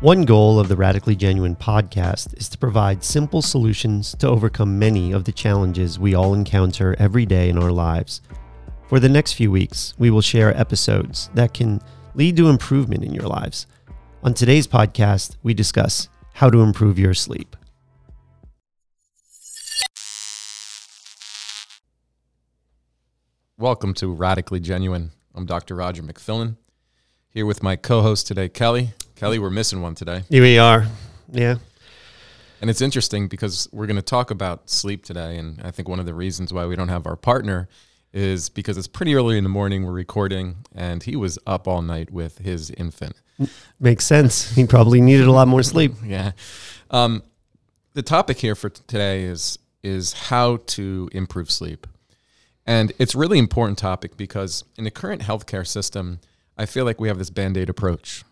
One goal of the Radically Genuine podcast is to provide simple solutions to overcome many of the challenges we all encounter every day in our lives. For the next few weeks, we will share episodes that can lead to improvement in your lives. On today's podcast, we discuss how to improve your sleep. Welcome to Radically Genuine. I'm Dr. Roger McFillin, here with my co host today, Kelly. Kelly, we're missing one today. Here we are. Yeah. And it's interesting because we're going to talk about sleep today. And I think one of the reasons why we don't have our partner is because it's pretty early in the morning. We're recording, and he was up all night with his infant. Makes sense. He probably needed a lot more sleep. Yeah. Um, the topic here for today is is how to improve sleep. And it's really important topic because in the current healthcare system, I feel like we have this band-aid approach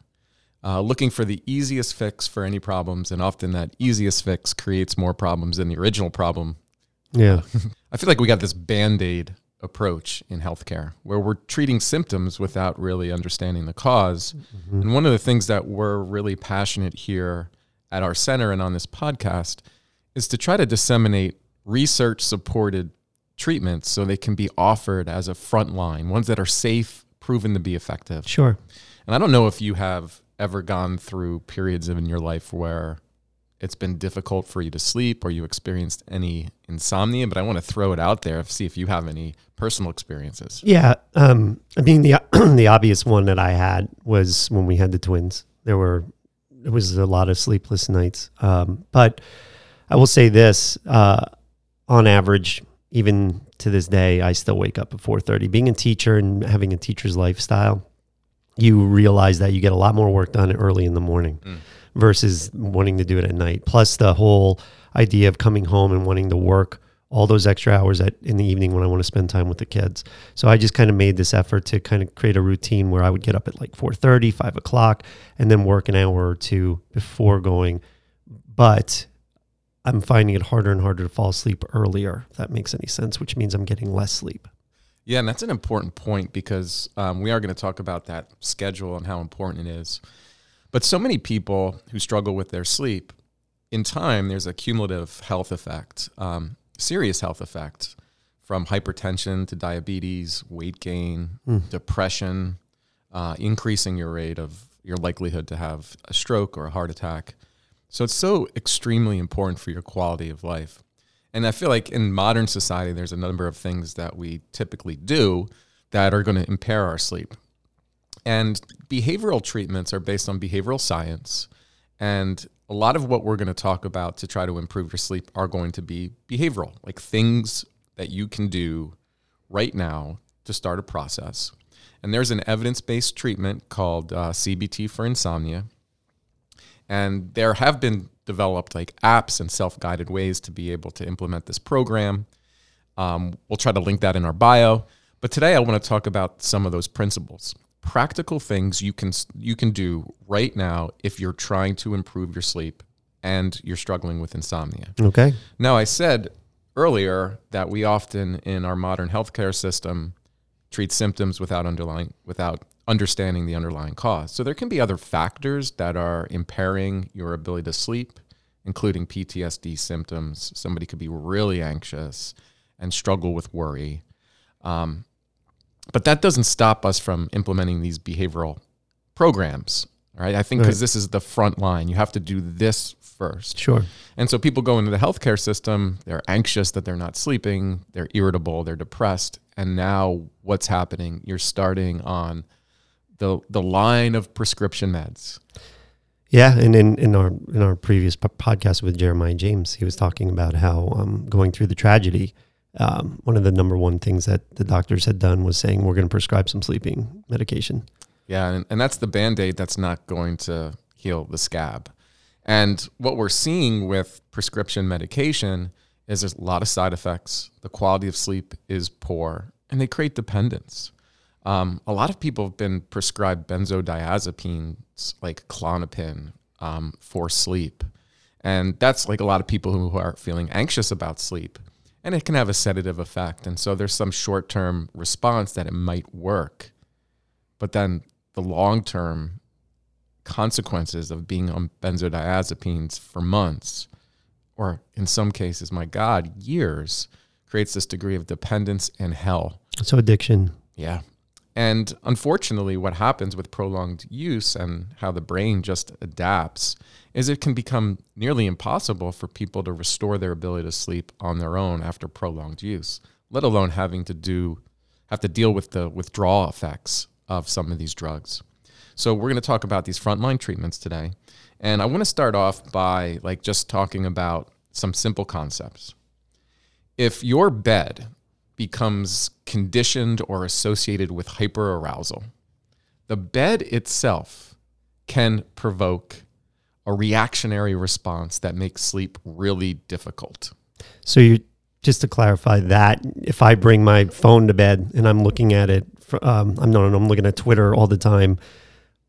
uh, looking for the easiest fix for any problems, and often that easiest fix creates more problems than the original problem. Yeah. I feel like we got this band aid approach in healthcare where we're treating symptoms without really understanding the because mm-hmm. And one of the things that we're really passionate here at our center and on this podcast is to try to disseminate research supported treatments so they can be offered as a front line, ones that are safe, proven to be effective. Sure. And I don't know if you have ever gone through periods in your life where it's been difficult for you to sleep or you experienced any insomnia, but I want to throw it out there see if you have any personal experiences. Yeah, um, I mean the the obvious one that I had was when we had the twins. There were it was a lot of sleepless nights, um, but I will say this: uh, on average, even to this day, I still wake up at four thirty. Being a teacher and having a teacher's lifestyle, you realize that you get a lot more work done early in the morning mm. versus wanting to do it at night. Plus the whole idea of coming home and wanting to work all those extra hours at in the evening when I want to spend time with the kids. So I just kind of made this effort to kind of create a routine where I would get up at like 4:30, 5 o'clock, and then work an hour or two before going. But I'm finding it harder and harder to fall asleep earlier, if that makes any sense, which means I'm getting less sleep. Yeah, and that's an important point because um, we are going to talk about that schedule and how important it is. But so many people who struggle with their sleep, in time, there's a cumulative health effect, um, serious health effect from hypertension to diabetes, weight gain, mm. depression, uh, increasing your rate of your likelihood to have a stroke or a heart attack. So it's so extremely important for your quality of life. And I feel like in modern society, there's a number of things that we typically do that are going to impair our sleep. And behavioral treatments are based on behavioral science. And a lot of what we're going to talk about to try to improve your sleep are going to be behavioral, like things that you can do right now to start a process. And there's an evidence based treatment called uh, CBT for insomnia. And there have been developed like apps and self-guided ways to be able to implement this program. Um, we'll try to link that in our bio. But today I want to talk about some of those principles, practical things you can you can do right now if you're trying to improve your sleep and you're struggling with insomnia. Okay. Now I said earlier that we often in our modern healthcare system treat symptoms without underlying without understanding the underlying cause. So there can be other factors that are impairing your ability to sleep, including PTSD symptoms. Somebody could be really anxious and struggle with worry. Um, but that doesn't stop us from implementing these behavioral programs, right? I think because right. this is the front line, you have to do this first. Sure. And so people go into the healthcare system, they're anxious that they're not sleeping, they're irritable, they're depressed. And now what's happening? You're starting on the the line of prescription meds. Yeah, and in, in our in our previous podcast with Jeremiah James, he was talking about how um, going through the tragedy um, one of the number one things that the doctors had done was saying we're going to prescribe some sleeping medication. Yeah, and, and that's the band aid that's not going to heal the scab. And what we're seeing with prescription medication is there's a lot of side effects. The quality of sleep is poor, and they create dependence. Um, a lot of people have been prescribed benzodiazepines like Klonopin um, for sleep. And that's like a lot of people who are feeling anxious about sleep. And it can have a sedative effect. And so there's some short term response that it might work. But then the long term consequences of being on benzodiazepines for months, or in some cases, my God, years, creates this degree of dependence and hell. So addiction. Yeah. And unfortunately, what happens with prolonged use and how the brain just adapts is it can become nearly impossible for people to restore their ability to sleep on their own after prolonged use, let alone having to do have to deal with the withdrawal effects of some of these drugs. So we're going to talk about these frontline treatments today. And I want to start off by like just talking about some simple concepts. If your bed becomes conditioned or associated with hyperarousal. The bed itself can provoke a reactionary response that makes sleep really difficult. So you just to clarify that if I bring my phone to bed and I'm looking at it, um, I'm not. I'm looking at Twitter all the time.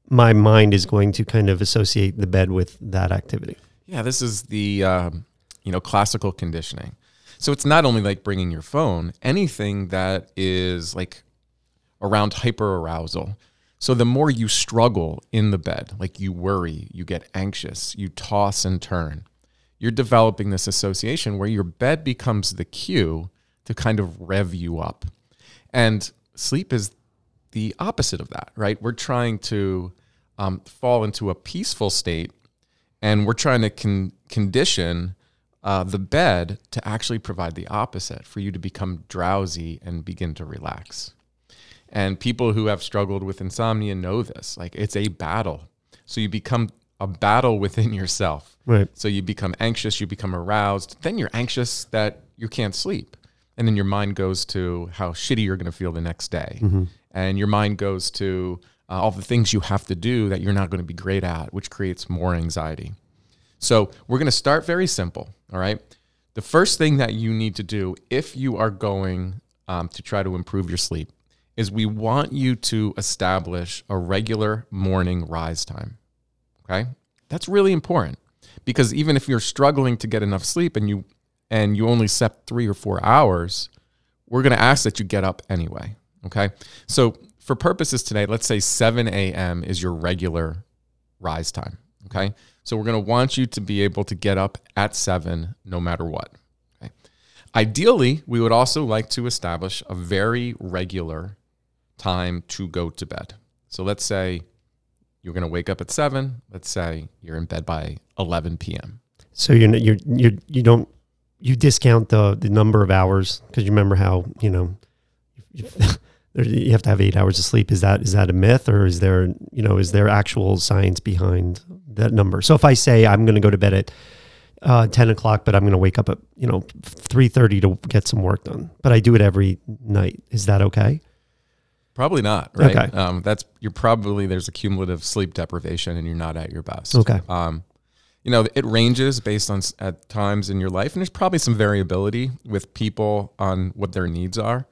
My mind is going to kind of associate the bed with that activity. Yeah, this is the um, you know classical conditioning. So it's not only like bringing your phone, anything that is like around hyper arousal. So the more you struggle in the bed, like you worry, you get anxious, you toss and turn, you're developing this association where your bed becomes the cue to kind of rev you up. And sleep is the opposite of that, right? We're trying to um, fall into a peaceful state and we're trying to con- condition uh, the bed to actually provide the opposite for you to become drowsy and begin to relax. And people who have struggled with insomnia know this. Like it's a battle. So you become a battle within yourself. Right. So you become anxious, you become aroused. Then you're anxious that you can't sleep. And then your mind goes to how shitty you're going to feel the next day. Mm-hmm. And your mind goes to uh, all the things you have to do that you're not going to be great at, which creates more anxiety. So we're going to start very simple. All right. The first thing that you need to do if you are going um, to try to improve your sleep is we want you to establish a regular morning rise time. Okay. That's really important because even if you're struggling to get enough sleep and you and you only slept three or four hours, we're going to ask that you get up anyway. Okay. So for purposes today, let's say 7 a.m. is your regular rise time. Okay. So we're going to want you to be able to get up at seven no matter what. Okay. Ideally, we would also like to establish a very regular time to go to bed. So let's say you're going to wake up at seven. Let's say you're in bed by 11 p.m. So you're you're you you don't you discount the the number of hours because you remember how you know you have to have eight hours of sleep. Is that is that a myth or is there you know is there actual science behind that number? So if I say I'm going to go to bed at uh, 10 o'clock, but I'm going to wake up at you know 3:30 to get some work done, but I do it every night. Is that okay? Probably not. Right. Okay. Um, that's you're probably there's a cumulative sleep deprivation and you're not at your best. Okay. Um, you know, it ranges based on at times in your life, and there's probably some variability with people on what their needs are.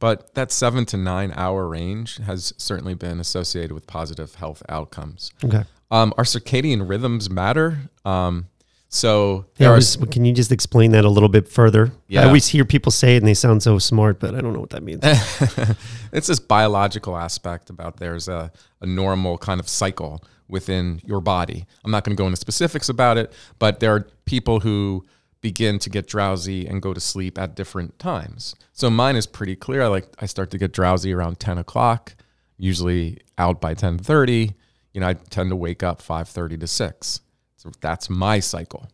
But that seven to nine hour range has certainly been associated with positive health outcomes. Okay. Um, our circadian rhythms matter. Um, so yeah, was, can you just explain that a little bit further? Yeah. I always hear people say it and they sound so smart, but I don't know what that means. it's this biological aspect about there's a, a normal kind of cycle within your body. I'm not going to go into specifics about it, but there are people who begin to get drowsy and go to sleep at different times. So mine is pretty clear. I like I start to get drowsy around 10 o'clock, usually out by 10:30. You know, I tend to wake up 5:30 to 6. So that's my cycle.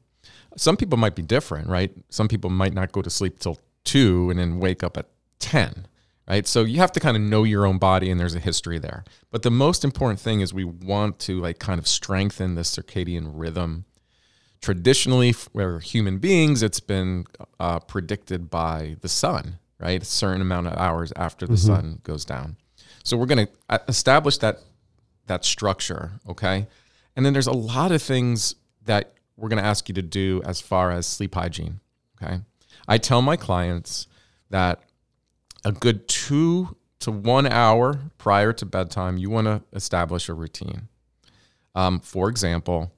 Some people might be different, right? Some people might not go to sleep till 2 and then wake up at 10, right? So you have to kind of know your own body and there's a history there. But the most important thing is we want to like kind of strengthen the circadian rhythm traditionally, for human beings, it's been uh, predicted by the sun, right? A certain amount of hours after the mm-hmm. sun goes down. So we're going to uh, establish that that structure, okay? And then there's a lot of things that we're going to ask you to do as far as sleep hygiene, okay? I tell my clients that a good 2 to 1 hour prior to bedtime, you want to establish a routine. Um, for example,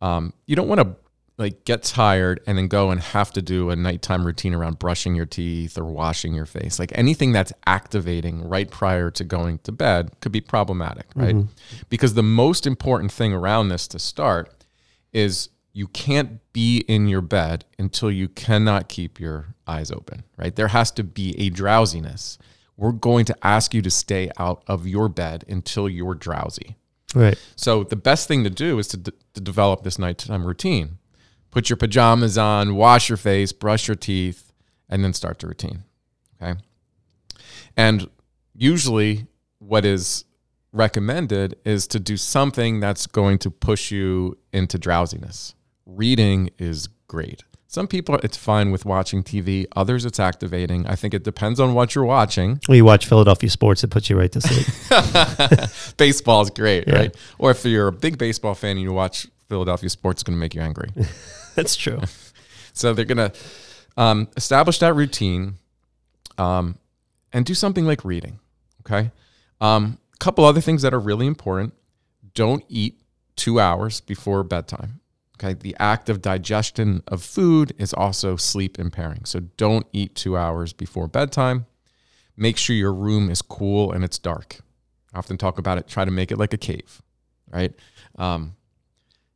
um, you don't want to like get tired and then go and have to do a nighttime routine around brushing your teeth or washing your face. Like anything that's activating right prior to going to bed could be problematic, right? Mm-hmm. Because the most important thing around this to start is you can't be in your bed until you cannot keep your eyes open, right? There has to be a drowsiness. We're going to ask you to stay out of your bed until you're drowsy. Right. So the best thing to do is to, d- to develop this nighttime routine put your pajamas on, wash your face, brush your teeth, and then start the routine. Okay. And usually, what is recommended is to do something that's going to push you into drowsiness. Reading is great. Some people, it's fine with watching TV. Others, it's activating. I think it depends on what you're watching. Well, you watch Philadelphia sports, it puts you right to sleep. Baseball is great, yeah. right? Or if you're a big baseball fan and you watch Philadelphia sports, it's going to make you angry. That's true. so they're going to um, establish that routine um, and do something like reading. Okay. A um, couple other things that are really important don't eat two hours before bedtime. Okay. The act of digestion of food is also sleep impairing. So don't eat two hours before bedtime. Make sure your room is cool and it's dark. I often talk about it, try to make it like a cave, right? Um,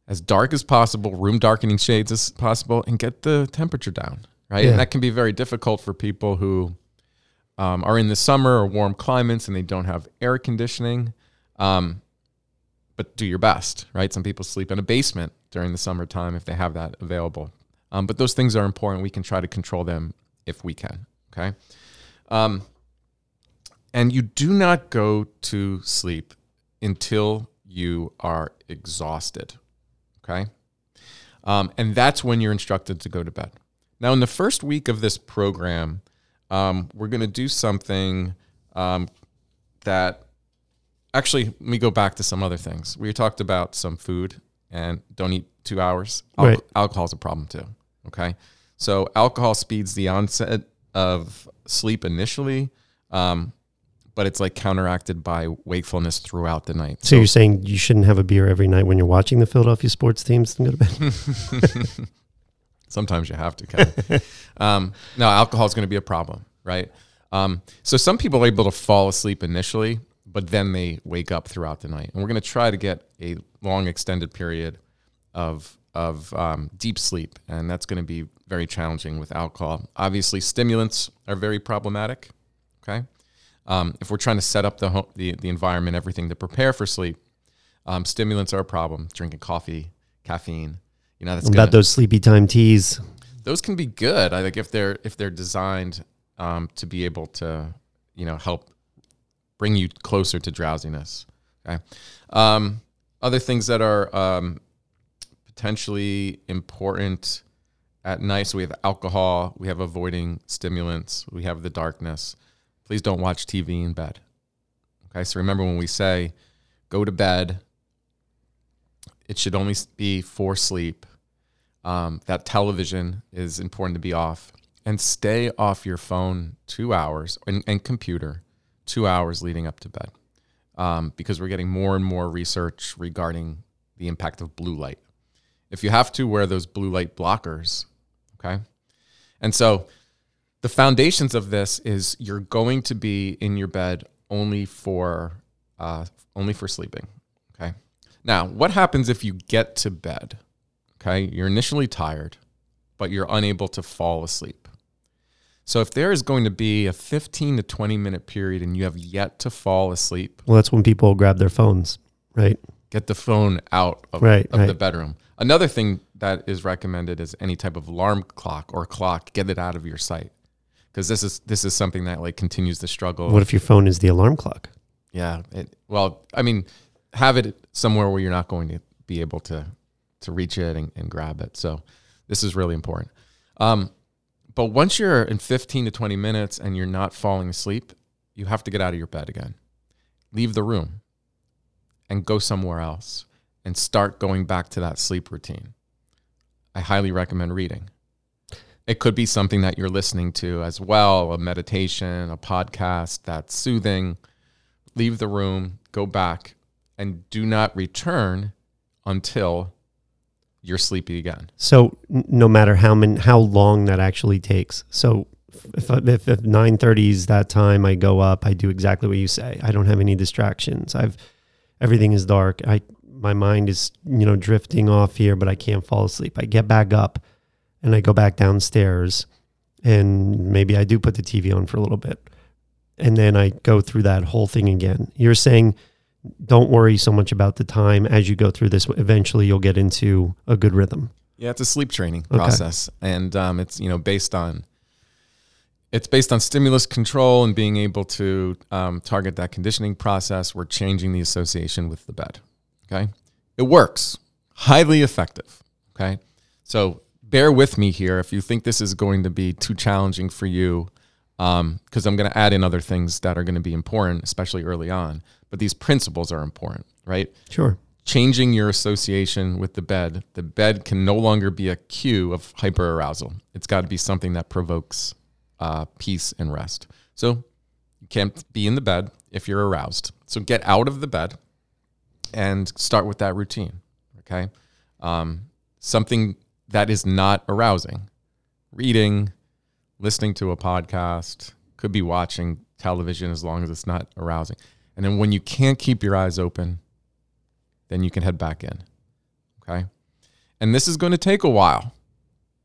as dark as possible, room darkening shades as possible, and get the temperature down, right? Yeah. And that can be very difficult for people who um, are in the summer or warm climates and they don't have air conditioning. Um, but do your best, right? Some people sleep in a basement during the summertime if they have that available. Um, but those things are important. We can try to control them if we can, okay? Um, and you do not go to sleep until you are exhausted, Okay. Um, and that's when you're instructed to go to bed. Now, in the first week of this program, um, we're going to do something um, that actually, let me go back to some other things. We talked about some food and don't eat two hours. Al- right. Alcohol is a problem too. Okay. So, alcohol speeds the onset of sleep initially. Um, but it's like counteracted by wakefulness throughout the night. So, so, you're saying you shouldn't have a beer every night when you're watching the Philadelphia sports teams and go to bed? Sometimes you have to, Kevin. um, no, alcohol is going to be a problem, right? Um, so some people are able to fall asleep initially, but then they wake up throughout the night. And we're going to try to get a long, extended period of of um, deep sleep, and that's going to be very challenging with alcohol. Obviously, stimulants are very problematic. Okay, um, if we're trying to set up the, home, the, the environment, everything to prepare for sleep, um, stimulants are a problem. Drinking coffee, caffeine, you know, that's about gonna, those sleepy time teas. Those can be good. I think if they're if they're designed um, to be able to, you know, help bring you closer to drowsiness. Okay. Um, other things that are um, potentially important at night. So we have alcohol, we have avoiding stimulants, we have the darkness. Please don't watch TV in bed. Okay, so remember when we say go to bed, it should only be for sleep. Um, that television is important to be off. And stay off your phone two hours and, and computer two hours leading up to bed um, because we're getting more and more research regarding the impact of blue light. If you have to, wear those blue light blockers. Okay. And so the foundations of this is you're going to be in your bed only for uh, only for sleeping. Okay. Now, what happens if you get to bed? Okay, you're initially tired, but you're unable to fall asleep. So if there is going to be a 15 to 20 minute period and you have yet to fall asleep, well, that's when people grab their phones, right? Get the phone out of, right, of right. the bedroom. Another thing that is recommended is any type of alarm clock or clock, get it out of your sight because this is this is something that like continues the struggle. What if your phone is the alarm clock? Yeah. It, well, I mean, have it somewhere where you're not going to be able to to reach it and, and grab it. So this is really important. Um, but once you're in 15 to 20 minutes and you're not falling asleep, you have to get out of your bed again. Leave the room and go somewhere else and start going back to that sleep routine. I highly recommend reading. It could be something that you're listening to as well, a meditation, a podcast that's soothing. Leave the room, go back, and do not return until you're sleepy again. So no matter how many, how long that actually takes. So if if, if nine thirty is that time, I go up. I do exactly what you say. I don't have any distractions. I've everything is dark. I my mind is you know drifting off here, but I can't fall asleep. I get back up, and I go back downstairs, and maybe I do put the TV on for a little bit, and then I go through that whole thing again. You're saying don't worry so much about the time as you go through this. Eventually, you'll get into a good rhythm. Yeah, it's a sleep training process, and um, it's you know based on it's based on stimulus control and being able to um, target that conditioning process. We're changing the association with the bed. Okay, it works, highly effective. Okay, so bear with me here if you think this is going to be too challenging for you, because um, I'm going to add in other things that are going to be important, especially early on but these principles are important, right? Sure. Changing your association with the bed. The bed can no longer be a cue of hyperarousal. It's got to be something that provokes uh, peace and rest. So you can't be in the bed if you're aroused. So get out of the bed and start with that routine. Okay. Um, something that is not arousing. Reading, listening to a podcast, could be watching television as long as it's not arousing. And then when you can't keep your eyes open, then you can head back in. Okay. And this is going to take a while.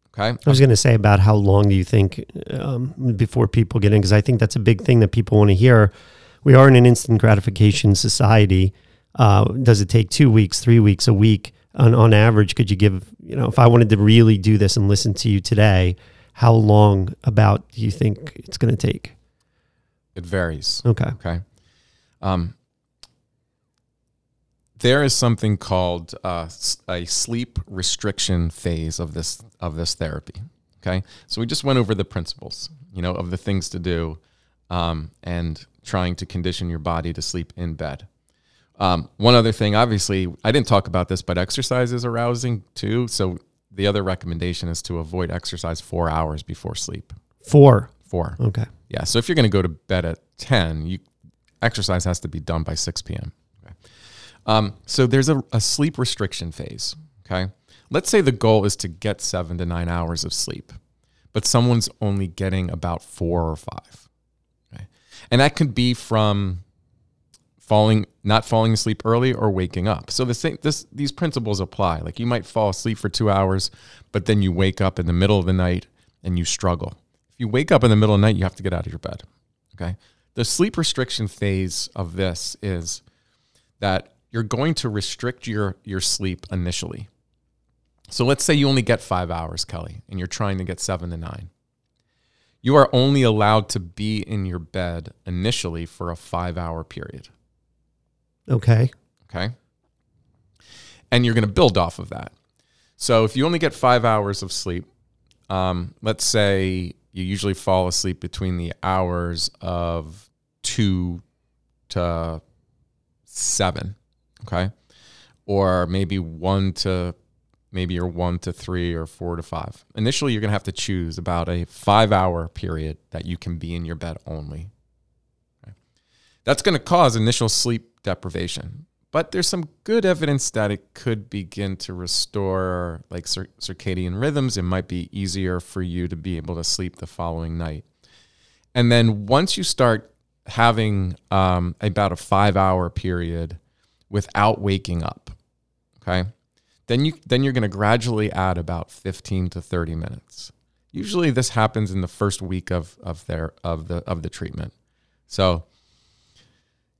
Okay. I was going to say about how long do you think um, before people get in? Because I think that's a big thing that people want to hear. We are in an instant gratification society. Uh, does it take two weeks, three weeks, a week? On, on average, could you give, you know, if I wanted to really do this and listen to you today, how long about do you think it's going to take? It varies. Okay. Okay. Um, there is something called uh, a sleep restriction phase of this of this therapy. Okay, so we just went over the principles, you know, of the things to do, um, and trying to condition your body to sleep in bed. Um, one other thing, obviously, I didn't talk about this, but exercise is arousing too. So the other recommendation is to avoid exercise four hours before sleep. Four. Four. Okay. Yeah. So if you're going to go to bed at ten, you exercise has to be done by 6 p.m. Okay. Um, so there's a, a sleep restriction phase. Okay. Let's say the goal is to get seven to nine hours of sleep, but someone's only getting about four or five. Okay. And that could be from falling not falling asleep early or waking up. So the same this these principles apply. Like you might fall asleep for 2 hours, but then you wake up in the middle of the night and you struggle. If you wake up in the middle of the night, you have to get out of your bed. Okay? The sleep restriction phase of this is that you're going to restrict your, your sleep initially. So let's say you only get five hours, Kelly, and you're trying to get seven to nine. You are only allowed to be in your bed initially for a five hour period. Okay. Okay. And you're going to build off of that. So if you only get five hours of sleep, um, let's say you usually fall asleep between the hours of two to seven. Okay. Or maybe one to maybe you're one to three or four to five. Initially, you're going to have to choose about a five hour period that you can be in your bed only. Okay. That's going to cause initial sleep deprivation. But there's some good evidence that it could begin to restore like cir- circadian rhythms. It might be easier for you to be able to sleep the following night. And then once you start having um, about a five hour period without waking up. Okay. Then you then you're going to gradually add about 15 to 30 minutes. Usually this happens in the first week of of their of the of the treatment. So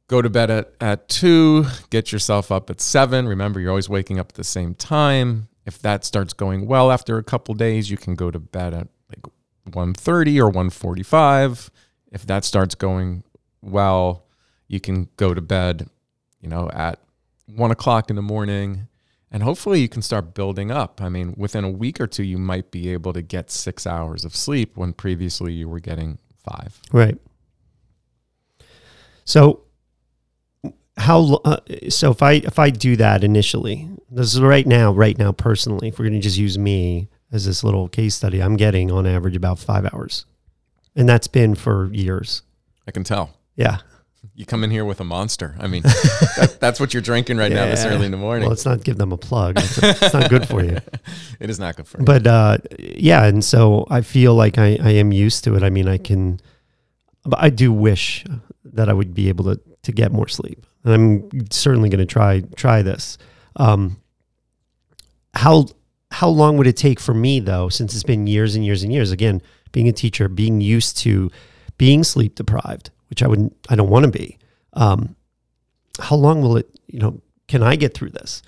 go to bed at, at two, get yourself up at seven. Remember, you're always waking up at the same time. If that starts going well after a couple days, you can go to bed at like 1.30 or 1.45. If that starts going well, you can go to bed, you know, at one o'clock in the morning. and hopefully you can start building up. I mean, within a week or two, you might be able to get six hours of sleep when previously you were getting five. Right. So, how uh, so if I if I do that initially, this is right now, right now personally, if we're going to just use me as this little case study, I'm getting on average about five hours, and that's been for years. I can tell. Yeah. You come in here with a monster. I mean, that, that's what you're drinking right now this early in the morning. Well, let's not give them a plug. It's, it's not good for you. it is not good for you. But uh, yeah, and so I feel like I, I am used to it. I mean, I can, but I do wish that I would be able to to get more sleep, and I'm certainly going to try try this. Um, how how long would it take for me though? Since it's been years and years and years. Again, being a teacher, being used to being sleep deprived, which I wouldn't, I don't want to be. Um, how long will it? You know, can I get through this?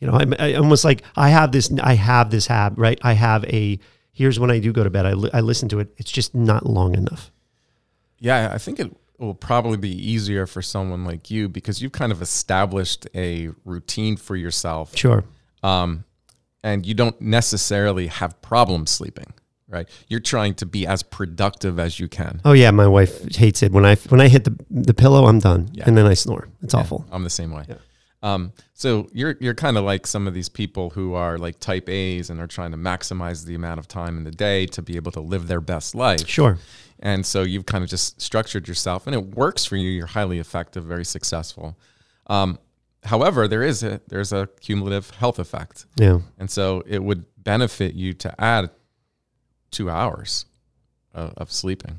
You know, I'm I almost like I have this. I have this habit, right? I have a. Here's when I do go to bed. I, li- I listen to it. It's just not long enough. Yeah, I think it will probably be easier for someone like you because you've kind of established a routine for yourself, Sure. um, and you don't necessarily have problems sleeping. Right? You're trying to be as productive as you can. Oh yeah, my wife hates it when I when I hit the the pillow. I'm done, Yeah. and then I snore. It's awful. I'm the same way. Yeah. Um, so you're you're kind of like some of these people who are like type A's and are trying to maximize the amount of time in the day to be able to live their best life. Sure. And so you've kind of just structured yourself, and it works for you. You're highly effective, very successful. Um, however, there is a there's a cumulative health effect, Yeah. and so it would benefit you to add two hours of, of sleeping.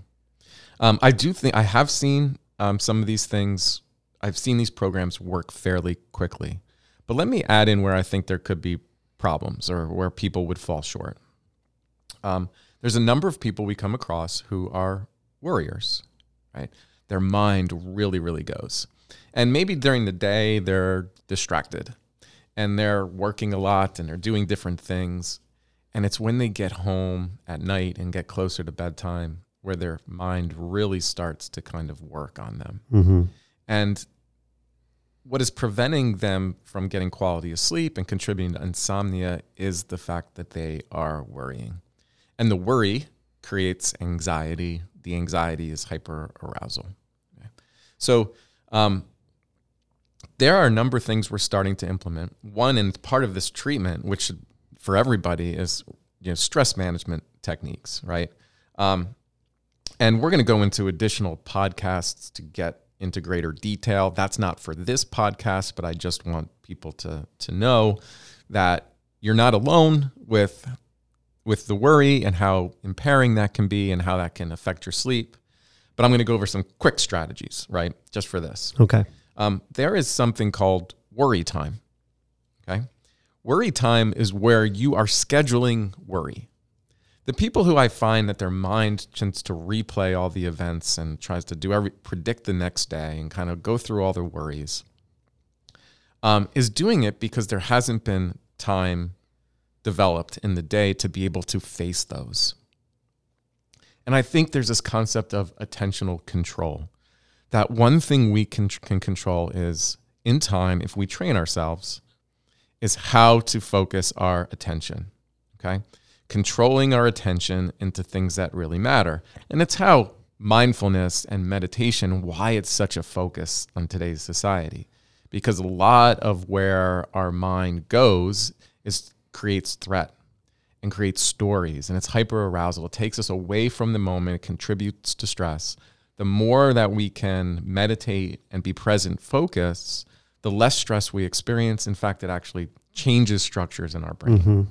Um, I do think I have seen um, some of these things. I've seen these programs work fairly quickly, but let me add in where I think there could be problems or where people would fall short. Um, there's a number of people we come across who are worriers, right? Their mind really, really goes. And maybe during the day, they're distracted and they're working a lot and they're doing different things. And it's when they get home at night and get closer to bedtime where their mind really starts to kind of work on them. Mm-hmm. And what is preventing them from getting quality of sleep and contributing to insomnia is the fact that they are worrying. And the worry creates anxiety. The anxiety is hyperarousal. Okay. So, um, there are a number of things we're starting to implement. One, and part of this treatment, which for everybody is you know stress management techniques, right? Um, and we're going to go into additional podcasts to get into greater detail. That's not for this podcast, but I just want people to to know that you're not alone with with the worry and how impairing that can be and how that can affect your sleep. But I'm going to go over some quick strategies, right? Just for this. Okay. Um, there is something called worry time. Okay. Worry time is where you are scheduling worry. The people who I find that their mind tends to replay all the events and tries to do every predict the next day and kind of go through all their worries um, is doing it because there hasn't been time developed in the day to be able to face those. And I think there's this concept of attentional control. That one thing we can, can control is in time, if we train ourselves, is how to focus our attention. Okay. Controlling our attention into things that really matter. And it's how mindfulness and meditation, why it's such a focus on today's society. Because a lot of where our mind goes is creates threat and creates stories and it's hyper arousal. It takes us away from the moment, it contributes to stress. The more that we can meditate and be present, focus, the less stress we experience. In fact, it actually changes structures in our brain. Mm-hmm.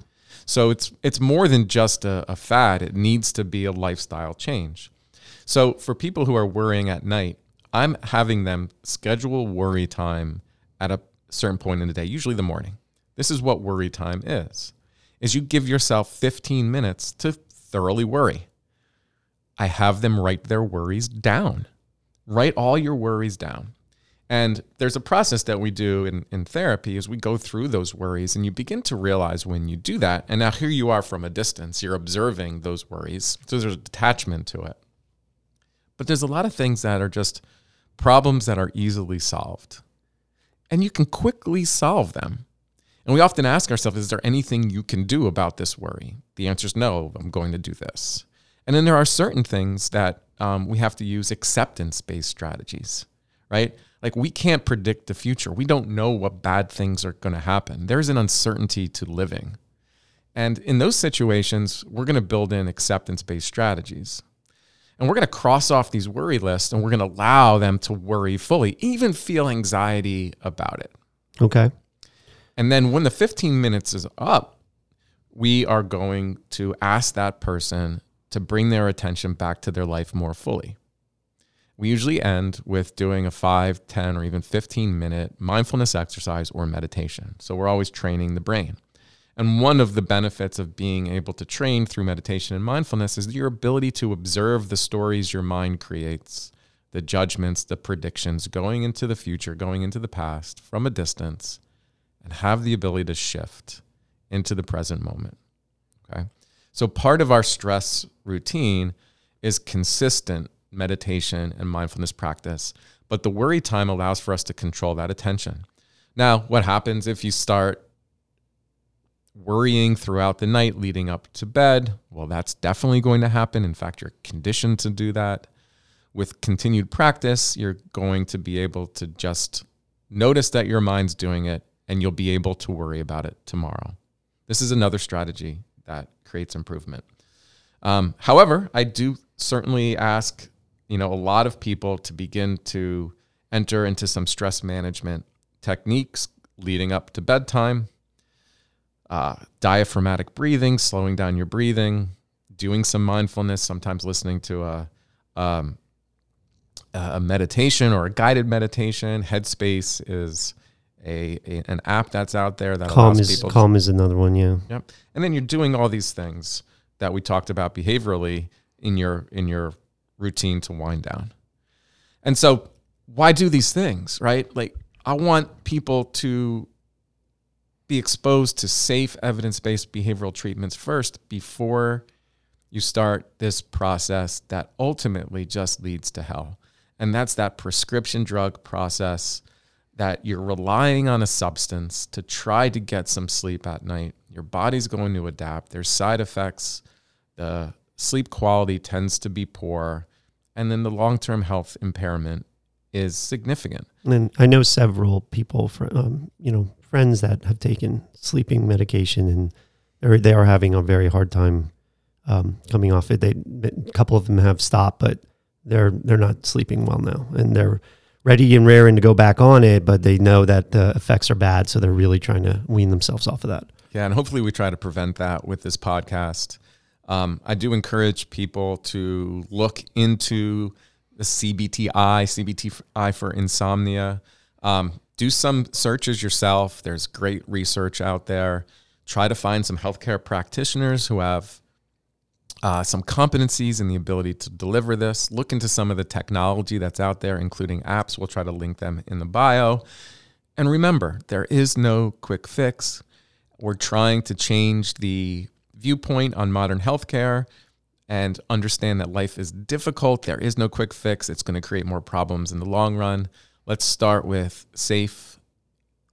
So it's it's more than just a, a fad. It needs to be a lifestyle change. So for people who are worrying at night, I'm having them schedule worry time at a certain point in the day, usually the morning. This is what worry time is. Is you give yourself 15 minutes to thoroughly worry. I have them write their worries down. Write all your worries down. And there's a process that we do in, in therapy is we go through those worries and you begin to realize when you do that. And now here you are from a distance, you're observing those worries. So there's a detachment to it. But there's a lot of things that are just problems that are easily solved. And you can quickly solve them. And we often ask ourselves, is there anything you can do about this worry? The answer is no, I'm going to do this. And then there are certain things that um, we have to use acceptance based strategies, right? Like we can't predict the future. We don't know what bad things are going to happen. There's an uncertainty to living. And in those situations, we're going to build in acceptance based strategies. And we're going to cross off these worry lists and we're going to allow them to worry fully, even feel anxiety about it. Okay. And then when the 15 minutes is up, we are going to ask that person to bring their attention back to their life more fully. We usually end with doing a 5, 10, or even 15 minute mindfulness exercise or meditation. So we're always training the brain. And one of the benefits of being able to train through meditation and mindfulness is your ability to observe the stories your mind creates, the judgments, the predictions going into the future, going into the past from a distance, and have the ability to shift into the present moment. Okay. So part of our stress routine is consistent meditation and mindfulness practice, but the worry time allows for us to control that attention. Now, what happens if you start worrying throughout the night leading up to bed? Well, that's definitely going to happen. In fact, you're conditioned to do that. With continued practice, you're going to be able to just notice that your mind's doing it and you'll be able to worry about it tomorrow. This is another strategy that creates improvement. Um, however, I do certainly ask, you know, a lot of people to begin to enter into some stress management techniques leading up to bedtime. Uh, diaphragmatic breathing, slowing down your breathing, doing some mindfulness, sometimes listening to a, um, a meditation or a guided meditation. Headspace is a, a, an app that's out there that Calm allows is people. Calm is another one. Yeah. Yep. And then you're doing all these things that we talked about behaviorally in your in your routine to wind down. And so why do these things, right? Like I want people to be exposed to safe evidence-based behavioral treatments first before you start this process that ultimately just leads to hell. And that's that prescription drug process that you're relying on a substance to try to get some sleep at night. Your body's going to adapt. There's side effects. The sleep quality tends to be poor. And then the long term health impairment is significant. And I know several people, for, um, you know, friends that have taken sleeping medication and they're, they are having a very hard time um, coming off it. They, a couple of them have stopped, but they're they're not sleeping well now, and they're ready and raring to go back on it, but they know that the effects are bad, so they're really trying to wean themselves off of that. Yeah, and hopefully we try to prevent that with this podcast. Um, I do encourage people to look into the CBTI, CBTI for insomnia. Um, do some searches yourself. There's great research out there. Try to find some healthcare practitioners who have uh, some competencies and the ability to deliver this. Look into some of the technology that's out there, including apps. We'll try to link them in the bio. And remember, there is no quick fix. We're trying to change the viewpoint on modern healthcare and understand that life is difficult. There is no quick fix. It's going to create more problems in the long run. Let's start with safe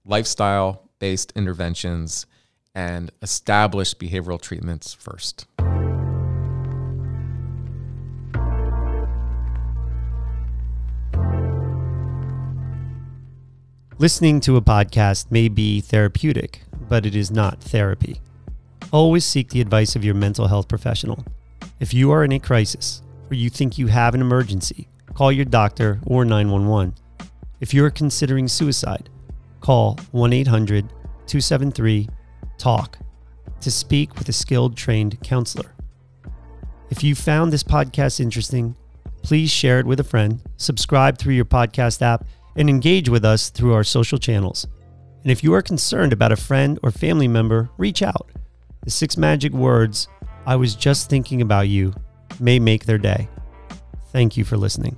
lifestyle based interventions and establish behavioral treatments first. Listening to a podcast may be therapeutic, but it is not therapy. Always seek the advice of your mental health professional. If you are in a crisis or you think you have an emergency, call your doctor or 911. If you are considering suicide, call 1 800 273 TALK to speak with a skilled trained counselor. If you found this podcast interesting, please share it with a friend, subscribe through your podcast app, and engage with us through our social channels. And if you are concerned about a friend or family member, reach out. The six magic words, I was just thinking about you, may make their day. Thank you for listening.